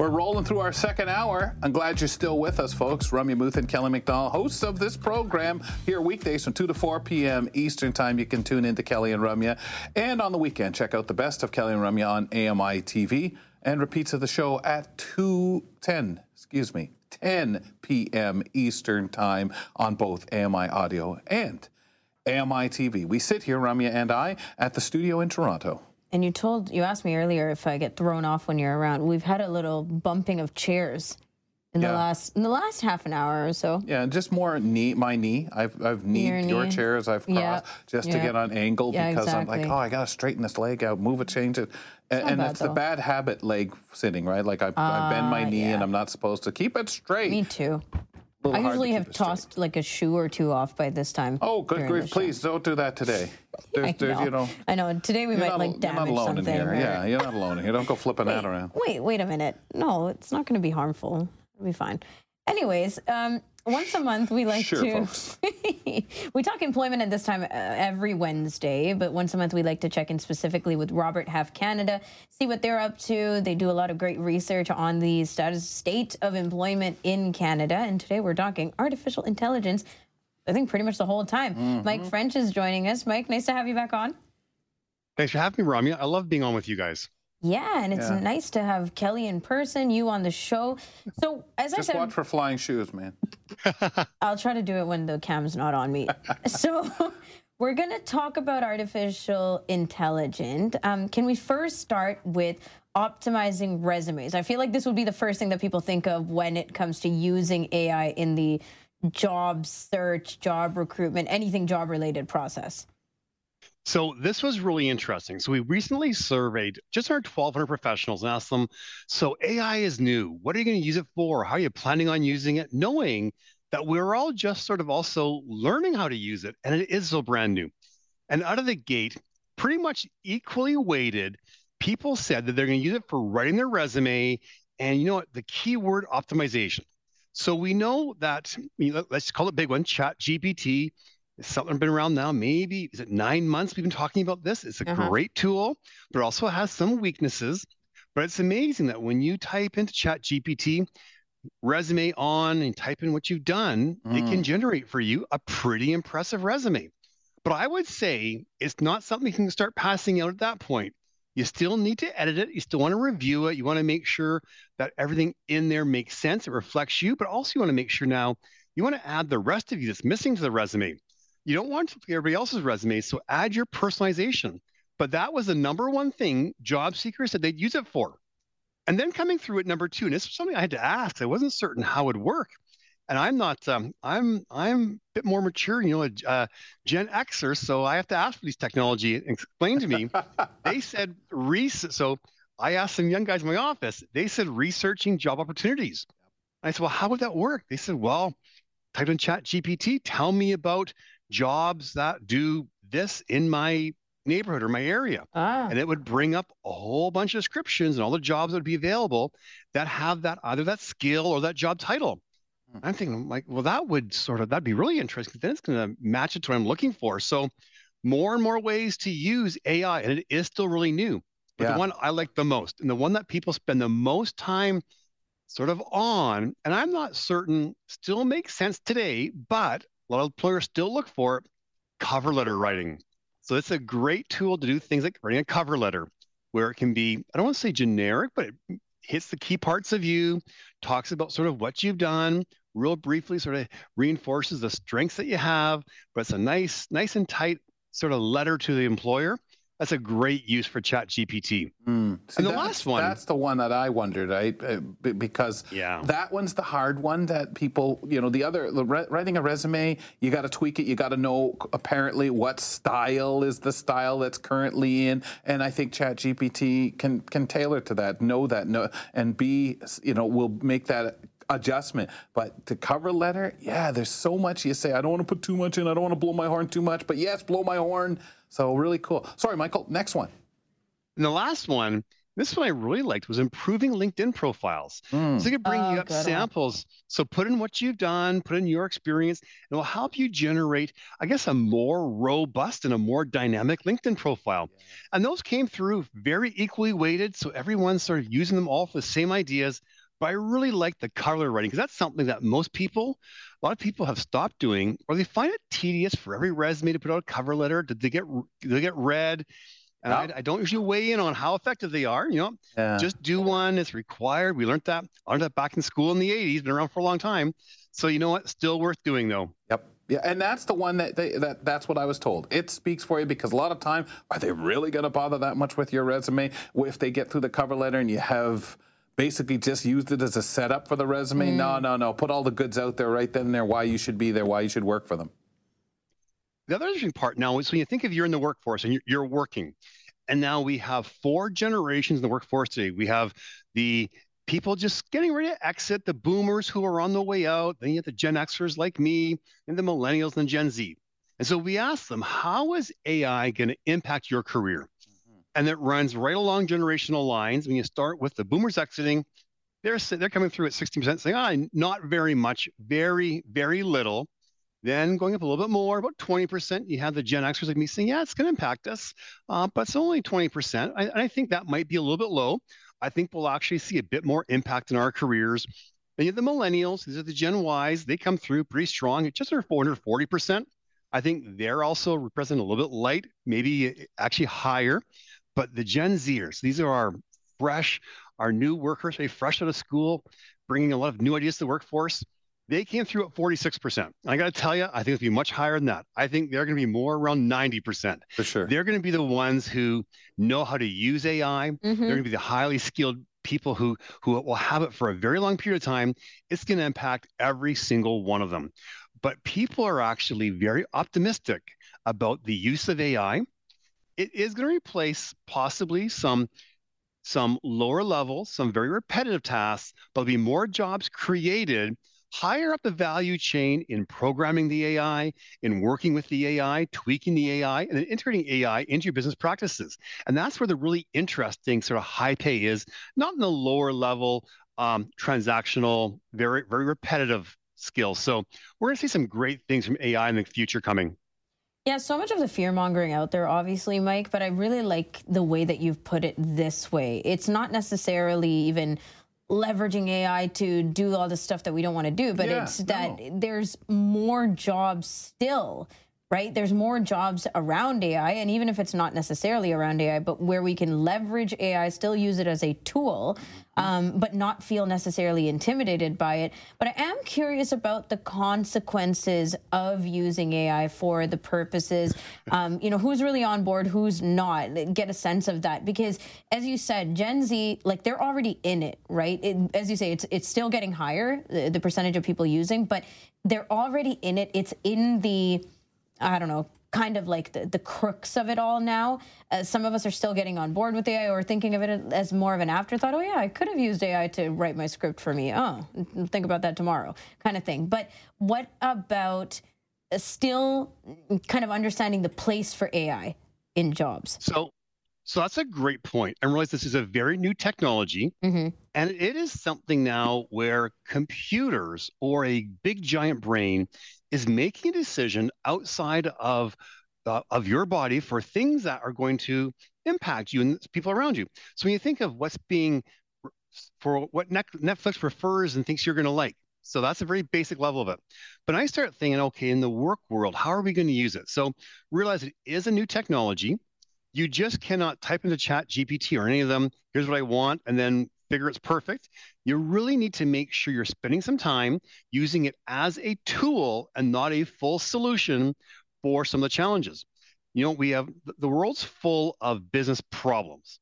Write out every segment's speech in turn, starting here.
We're rolling through our second hour. I'm glad you're still with us, folks. Ramya Muth and Kelly McDonald, hosts of this program here weekdays from 2 to 4 p.m. Eastern Time. You can tune in to Kelly and Ramya. And on the weekend, check out the best of Kelly and Ramya on AMI TV and repeats of the show at 2:10, excuse me, 10 p.m. Eastern Time on both AMI Audio and AMI TV. We sit here, Ramya and I, at the studio in Toronto. And you told you asked me earlier if I get thrown off when you're around. We've had a little bumping of chairs in Yeah. the last in the last half an hour or so. Yeah, just more knee, my knee. I've I've kneed Your your knee. chairs. I've crossed Yeah, just to get on angle because I'm like, oh, I gotta straighten this leg out, move it, change it, and, not and it's the bad habit leg sitting right. Like I, I bend my Ah, knee and. I'm not supposed to keep it straight. Me too. I to usually have straight. tossed like a shoe or two off by this time. Oh, good grief! Please don't do that today. There's, I there's, know. you know, I know. Today we might not, like al- you're not alone something. in here. or- Yeah, you're not alone in here. Don't go flipping that around. Wait, wait a minute. No, it's not going to be harmful. It'll be fine. Anyways, um, once a month we like Sure, to we talk employment at this time uh, every Wednesday, but once a month we like to check in specifically with Robert Half Canada, see what they're up to. They do a lot of great research on the status state of employment in Canada, and today we're talking artificial intelligence. I think pretty much the whole time. Mm-hmm. Mike French is joining us. Mike, nice to have you back on. Thanks for having me, Ramya. I love being on with you guys. Yeah, and it's Yeah. nice to have Kelly in person, you on the show. So, as I Just said, watch for flying shoes, man. I'll try to do it when the cam's not on me. so, we're going to talk about artificial intelligence. Um, can we first start with optimizing resumes? I feel like this would be the first thing that people think of when it comes to using AI in the job search, job recruitment, anything job related process. So this was really interesting. So we recently surveyed just our 1,200 professionals and asked them, so AI is new. What are you going to use it for? How are you planning on using it? Knowing that we're all just sort of also learning how to use it, and it is so brand new. And out of the gate, pretty much equally weighted, people said that they're going to use it for writing their resume. And you know what? The keyword optimization. So we know that, let's call it big one, Chat GPT. Something been around now, maybe is it nine months we've been talking about this? It's a Uh-huh. great tool, but also has some weaknesses. But it's amazing that when you type into Chat GPT, resume on and type in what you've done, it can generate for you a pretty impressive resume. But I would say it's not something you can start passing out at that point. You still need to edit it. You still want to review it. You want to make sure that everything in there makes sense. It reflects you, but also you want to make sure now you want to add the rest of you that's missing to the resume. You don't want to everybody else's resume, so add your personalization. But that was the number one thing job seekers said they'd use it for. And then coming through at number two, and this was something I had to ask. I wasn't certain how it would work. And I'm not. Um, I'm. I'm a bit more mature, you know, a uh, Gen Xer. So I have to ask for these technology and explain to me. they said research. So I asked some young guys in my office. They said researching job opportunities. I said, well, how would that work? They said, well, type in Chat GPT. Tell me about jobs that do this in my neighborhood or my area Ah, and it would bring up a whole bunch of descriptions and all the jobs that would be available that have that either that skill or that job title. I'm thinking like, well, that would sort of that'd be really interesting. Then it's going to match it to what I'm looking for. So more and more ways to use AI, and it is still really new. But Yeah. the one I like the most, and the one that people spend the most time sort of on, and I'm not certain still makes sense today, but a lot of employers still look for cover letter writing. So it's a great tool to do things like writing a cover letter, where it can be, I don't want to say generic, but it hits the key parts of you, talks about sort of what you've done, real briefly, sort of reinforces the strengths that you have, but it's a nice, nice and tight sort of letter to the employer. That's a great use for Chat GPT. Mm. See, And the last one- That's the one that I wondered, right? Uh, because Yeah. that one's the hard one that people, you know, the other, the re- writing a resume, you got to tweak it. You got to know apparently what style is the style that's currently in. And I think ChatGPT can can tailor to that, know that, know, and be, you know, will make that adjustment. But to cover letter, yeah, there's so much you say. I don't want to put too much in. I don't want to blow my horn too much. But yes, blow my horn. So really cool. Sorry, Michael. Next one. And the last one, this one I really liked was improving LinkedIn profiles. Mm. So it could bring Oh, you up good one. samples. So put in what you've done, put in your experience, and it will help you generate, I guess, a more robust and a more dynamic LinkedIn profile. And those came through very equally weighted. So everyone's sort of using them all for the same ideas. But I really like the color writing because that's something that most people, a lot of people have stopped doing, or they find it tedious for every resume to put out a cover letter. Did they get did they get read? And Yeah. I, I don't usually weigh in on how effective they are. You know, Yeah. just do one. It's required. We learned that. I learned that back in school in the 80s. Been around for a long time. So you know what? Still worth doing though. Yep. Yeah, and that's the one that they that that's what I was told. It speaks for you because a lot of time, are they really going to bother that much with your resume if they get through the cover letter and you have basically just used it as a setup for the resume? No, mm. no, no. Put all the goods out there right then and there. Why you should be there. Why you should work for them. The other interesting part now is when you think of you're in the workforce and you're, you're working, and now we have four generations in the workforce today. We have the people just getting ready to exit, the boomers who are on the way out, then you have the Gen Xers like me, and the millennials and Gen Z. And so we asked them, how is AI going to impact your career? And it runs right along generational lines. When you start with the boomers exiting, they're they're coming through at 60%, saying, ah, not very much, very, very little. Then going up a little bit more, about 20%, you have the Gen Xers like me saying, yeah, it's going to impact us, uh, but it's only 20%. I, and I think that might be a little bit low. I think we'll actually see a bit more impact in our careers. Then you have the millennials, these are the Gen Ys, they come through pretty strong at just under 440%. I think they're also represented a little bit light, maybe actually higher. But the Gen Zers, these are our fresh, our new workers, very fresh out of school, bringing a lot of new ideas to the workforce. They came through at 46%. And I got to tell you, I think it'll be much higher than that. I think they're going to be more around 90%. For sure. They're going to be the ones who know how to use AI. Mm-hmm. They're going to be the highly skilled people who who will have it for a very long period of time. It's going to impact every single one of them. But people are actually very optimistic about the use of AI. It is going to replace possibly some some lower level, some very repetitive tasks, but there'll be more jobs created higher up the value chain in programming the AI, in working with the AI, tweaking the AI, and then integrating AI into your business practices. And that's where the really interesting sort of high pay is, not in the lower level, um, transactional, very, very repetitive skills. So we're going to see some great things from AI in the future coming. Yeah, so much of the fear mongering out there, obviously, Mike, but I really like the way that you've put it this way. It's not necessarily even leveraging AI to do all the stuff that we don't want to do, but Yeah, it's that there's more jobs still, right? There's more jobs around AI, and even if it's not necessarily around AI, but where we can leverage AI, still use it as a tool, um, but not feel necessarily intimidated by it. But I am curious about the consequences of using AI for the purposes, um, you know, who's really on board, who's not. Get a sense of that because, as you said, Gen Z, like they're already in it, right? It, as you say, it's it's still getting higher the, the percentage of people using, but they're already in it. It's in the I don't know, kind of like the, the crooks of it all now. Uh, some of us are still getting on board with AI or thinking of it as more of an afterthought. Oh, yeah, I could have used AI to write my script for me. Oh, think about that tomorrow, kind of thing. But what about uh, still kind of understanding the place for AI in jobs? So, so that's a great point. And realize this is a very new technology, hmm and it is something now where computers or a big giant brain is making a decision outside of uh, of your body for things that are going to impact you and people around you. So when you think of what's being for what Netflix prefers and thinks you're going to like. So that's a very basic level of it. But I start thinking, okay, in the work world, how are we going to use it? So realize it is a new technology. You just cannot type into Chat GPT or any of them, here's what I want, and then figure it's perfect. You really need to make sure you're spending some time using it as a tool and not a full solution for some of the challenges. You know, we have the world's full of business problems.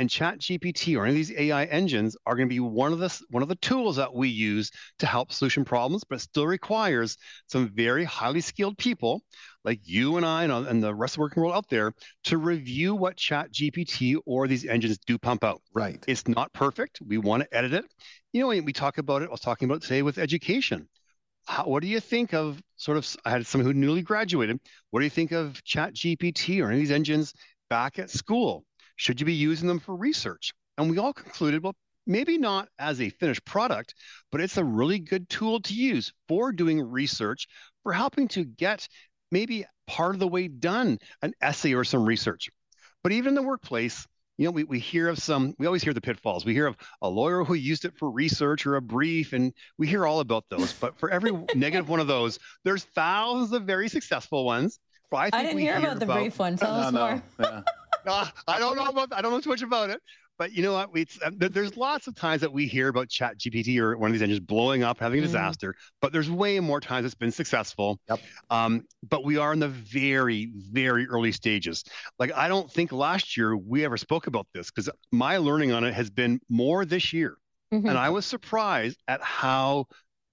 And Chat GPT or any of these AI engines are going to be one of the one of the tools that we use to help solution problems, but still requires some very highly skilled people like you and I and, and the rest of the working world out there to review what Chat GPT or these engines do pump out. Right. It's not perfect. We want to edit it. You know, we talk about it, I was talking about today with education. How, what do you think of sort of? I had someone who newly graduated. What do you think of Chat GPT or any of these engines back at school? Should you be using them for research? And we all concluded, well, maybe not as a finished product, but it's a really good tool to use for doing research, for helping to get maybe part of the way done an essay or some research. But even in the workplace, you know, we, we hear of some, we always hear the pitfalls. We hear of a lawyer who used it for research or a brief, and we hear all about those. But for every negative one of those, there's thousands of very successful ones. I, I, didn't hear, hear about the about, brief one. Tell no, us no, more. Yeah. Uh, I don't know about, I don't know too much about it, but you know what? It's, uh, there's lots of times that we hear about Chat GPT or one of these engines blowing up, having a mm. disaster. But there's way more times it's been successful. Yep. Um, but we are in the very, very early stages. Like I don't think last year we ever spoke about this because my learning on it has been more this year, mm-hmm. and I was surprised at how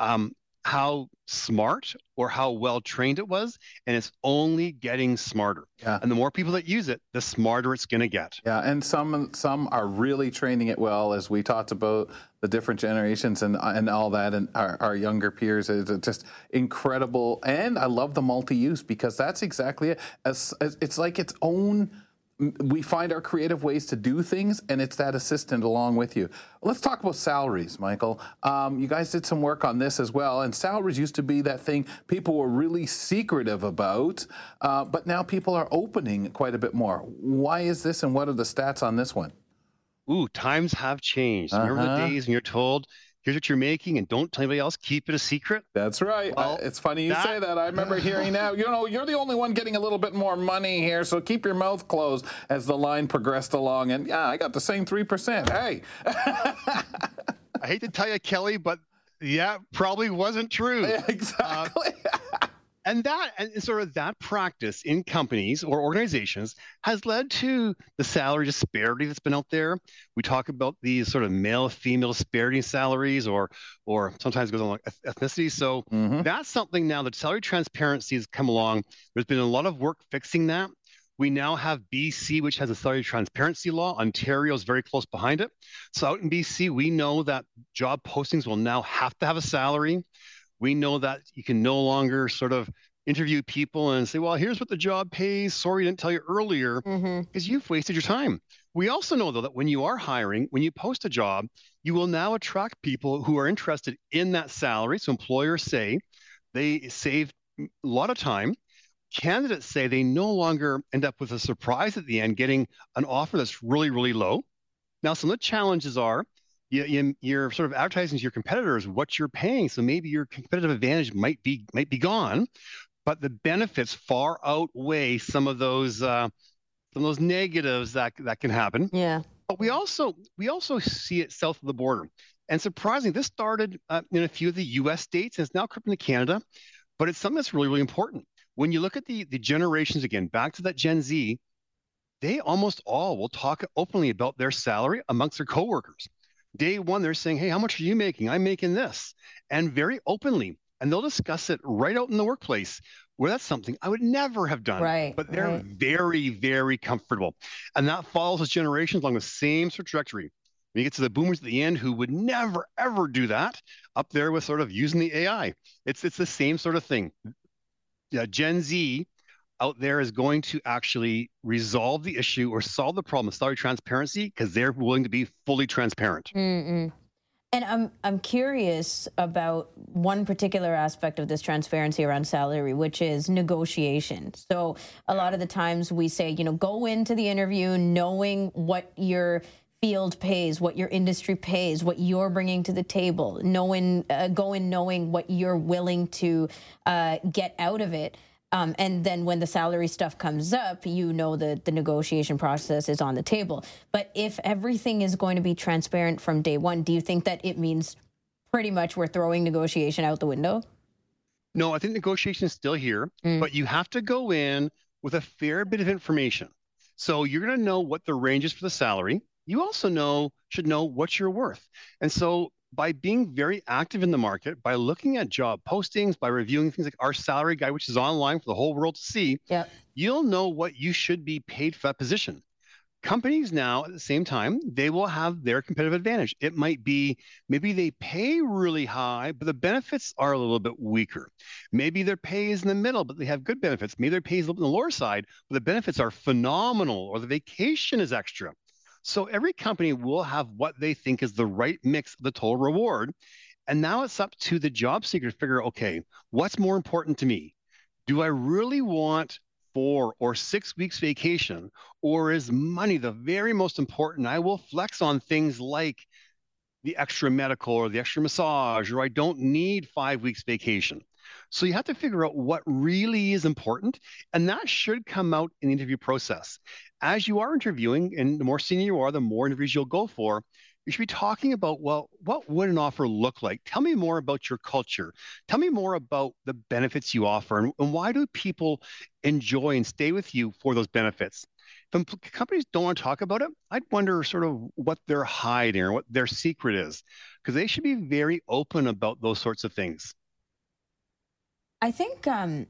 um, how smart or how well trained it was and it's only getting smarter. Yeah. and the more people that use it the smarter it's going to get. Yeah and some some are really training it well as we talked about the different generations and and all that and our, our younger peers. It's just incredible and i love the multi-use because that's exactly it. It's, it's like its own we find our creative ways to do things, and it's that assistant along with you. Let's talk about salaries, Michael. Um, you guys did some work on this as well, and salaries used to be that thing people were really secretive about, uh, but now people are opening quite a bit more. Why is this, and what are the stats on this one? Ooh, times have changed. Uh-huh. Remember the days when you're told here's what you're making and don't tell anybody else. Keep it a secret. That's right. Well, it's funny you that... say that. I remember hearing that. You know you're the only one getting a little bit more money here so keep your mouth closed as the line progressed along. And yeah i got the same 3% hey. I hate to tell you kelly but yeah probably wasn't true. Exactly. Uh, and that and sort of that practice in companies or organizations has led to the salary disparity that's been out there we talk about these sort of male female disparity in salaries or or sometimes it goes on like ethnicity so mm-hmm. that's something now that salary transparency has come along there's been a lot of work fixing that we now have BC, which has a salary transparency law. Ontario is very close behind it. So out in BC, we know that job postings will now have to have a salary we know that you can no longer sort of interview people and say, well, here's what the job pays. Sorry, I didn't tell you earlier because mm-hmm. you've wasted your time. We also know, though, that when you are hiring, when you post a job, you will now attract people who are interested in that salary. So employers say they save a lot of time. Candidates say they no longer end up with a surprise at the end, getting an offer that's really, really low. Now, some of the challenges are you, you, are sort of advertising to your competitors what you're paying. So maybe your competitive advantage might be might be gone, but the benefits far outweigh some of those uh, some of those negatives that that can happen. Yeah. But we also we also see it south of the border, and surprisingly, this started uh, in a few of the U.S. states and it's now creeping into Canada. But it's something that's really really important. When you look at the the generations again, back to that Gen Z, they almost all will talk openly about their salary amongst their coworkers day one, they're saying, Hey, how much are you making? I'm making this. And very openly. And they'll discuss it right out in the workplace where that's something I would never have done. Right. But they're right. very, very comfortable. And that follows as generations along the same sort of trajectory. When you get to the boomers at the end who would never, ever do that, up there with sort of using the AI. It's it's the same sort of thing. Yeah, Gen Z out there is going to actually resolve the issue or solve the problem of salary transparency because they're willing to be fully transparent. Mm-mm. And I'm I'm curious about one particular aspect of this transparency around salary, which is negotiation. So a lot of the times we say, you know, go into the interview knowing what your field pays, what your industry pays, what you're bringing to the table, knowing uh, go in knowing what you're willing to uh, get out of it. Um, and then when the salary stuff comes up, you know that the negotiation process is on the table. But if everything is going to be transparent from day one, do you think that it means pretty much we're throwing negotiation out the window? No, I think negotiation is still here, mm. but you have to go in with a fair bit of information. So you're going to know what the range is for the salary. You also know should know what you're worth. And so by being very active in the market, by looking at job postings, by reviewing things like our salary guide, which is online for the whole world to see, yep. you'll know what you should be paid for that position. companies now at the same time they will have their competitive advantage it might be maybe they pay really high but the benefits are a little bit weaker maybe their pay is in the middle but they have good benefits maybe their pay is a little bit on the lower side but the benefits are phenomenal or the vacation is extra so every company will have what they think is the right mix of the total reward and now it's up to the job seeker to figure okay what's more important to me do i really want four or six weeks vacation, or is money the very most important? I will flex on things like the extra medical or the extra massage, or I don't need five weeks vacation. So you have to figure out what really is important, and that should come out in the interview process. As you are interviewing, and the more senior you are, the more interviews you'll go for, you should be talking about well what would an offer look like? Tell me more about your culture. Tell me more about the benefits you offer and, and why do people enjoy and stay with you for those benefits? If companies don't want to talk about it i'd wonder sort of what they're hiding or what their secret is because they should be very open about those sorts of things i think um,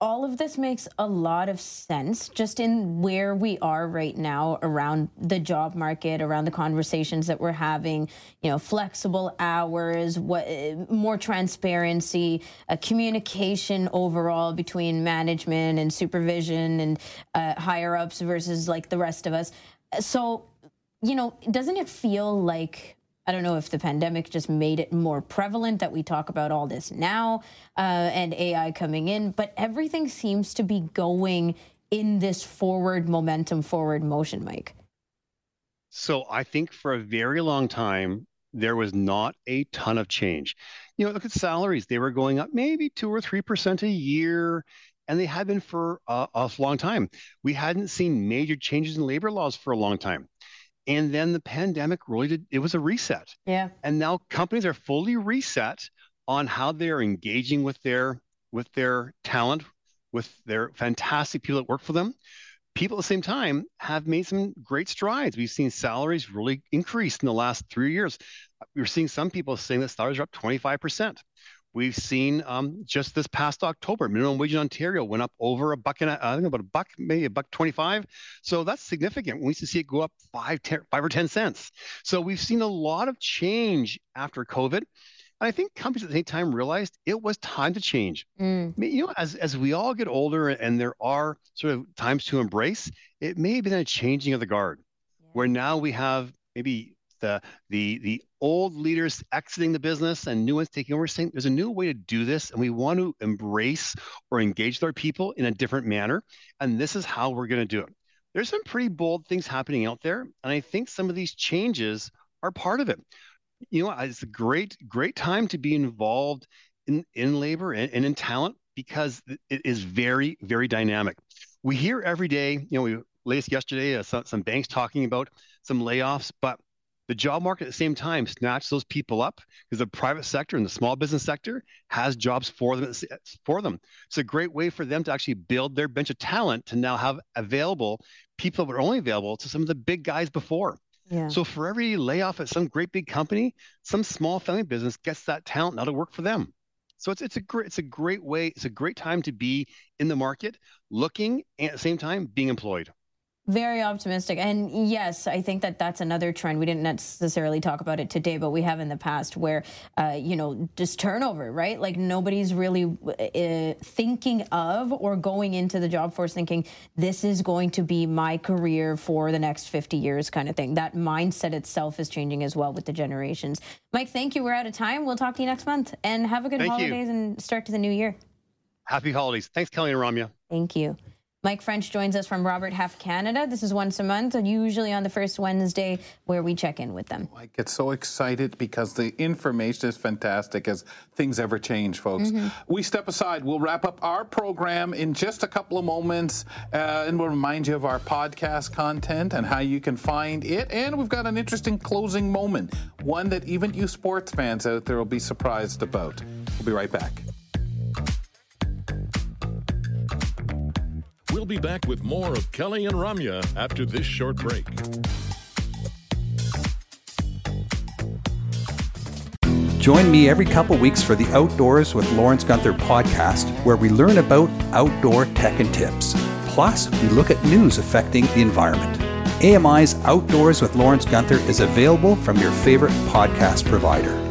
all of this makes a lot of sense just in where we are right now around the job market around the conversations that we're having you know flexible hours what more transparency uh, communication overall between management and supervision and uh, higher ups versus like the rest of us. So you know doesn't it feel like I don't know if the pandemic just made it more prevalent that we talk about all this now uh, and AI coming in, but everything seems to be going in this forward momentum, forward motion, Mike. So I think for a very long time, there was not a ton of change. You know, look at salaries. They were going up maybe two or 3% a year, and they had been for a, a long time. We hadn't seen major changes in labor laws for a long time. And then the pandemic really did, it was a reset. Yeah. And now companies are fully reset on how they're engaging with their with their talent, with their fantastic people that work for them. People at the same time have made some great strides. We've seen salaries really increase in the last three years. We're seeing some people saying that salaries are up 25%. We've seen um, just this past October, minimum wage in Ontario went up over a buck and a, I think about a buck, maybe a buck twenty-five. So that's significant. We used to see it go up five, ten, five or ten cents. So we've seen a lot of change after COVID. And I think companies at the same time realized it was time to change. Mm. I mean, you know, as as we all get older and there are sort of times to embrace, it may have been a changing of the guard, yeah. where now we have maybe the the the old leaders exiting the business and new ones taking over saying there's a new way to do this and we want to embrace or engage our people in a different manner and this is how we're going to do it. There's some pretty bold things happening out there and i think some of these changes are part of it. You know it's a great great time to be involved in in labor and, and in talent because it is very very dynamic. We hear every day you know we latest yesterday uh, some, some banks talking about some layoffs but the job market at the same time snatch those people up because the private sector and the small business sector has jobs for them for them. It's a great way for them to actually build their bench of talent to now have available people that were only available to some of the big guys before. Yeah. so for every layoff at some great big company some small family business gets that talent now to work for them. So it's, it's a great it's a great way it's a great time to be in the market looking and at the same time being employed very optimistic. And yes, I think that that's another trend. We didn't necessarily talk about it today, but we have in the past where, uh, you know, just turnover, right? Like nobody's really uh, thinking of or going into the job force thinking, this is going to be my career for the next 50 years kind of thing. That mindset itself is changing as well with the generations. Mike, thank you. We're out of time. We'll talk to you next month and have a good thank holidays you. and start to the new year. Happy holidays. Thanks, Kelly and Ramya. Thank you. Mike French joins us from Robert Half Canada. This is once a month, usually on the first Wednesday, where we check in with them. I get so excited because the information is fantastic as things ever change, folks. Mm-hmm. We step aside. We'll wrap up our program in just a couple of moments, uh, and we'll remind you of our podcast content and how you can find it. And we've got an interesting closing moment, one that even you sports fans out there will be surprised about. We'll be right back. We'll be back with more of Kelly and Ramya after this short break. Join me every couple weeks for the Outdoors with Lawrence Gunther podcast, where we learn about outdoor tech and tips. Plus, we look at news affecting the environment. AMI's Outdoors with Lawrence Gunther is available from your favorite podcast provider.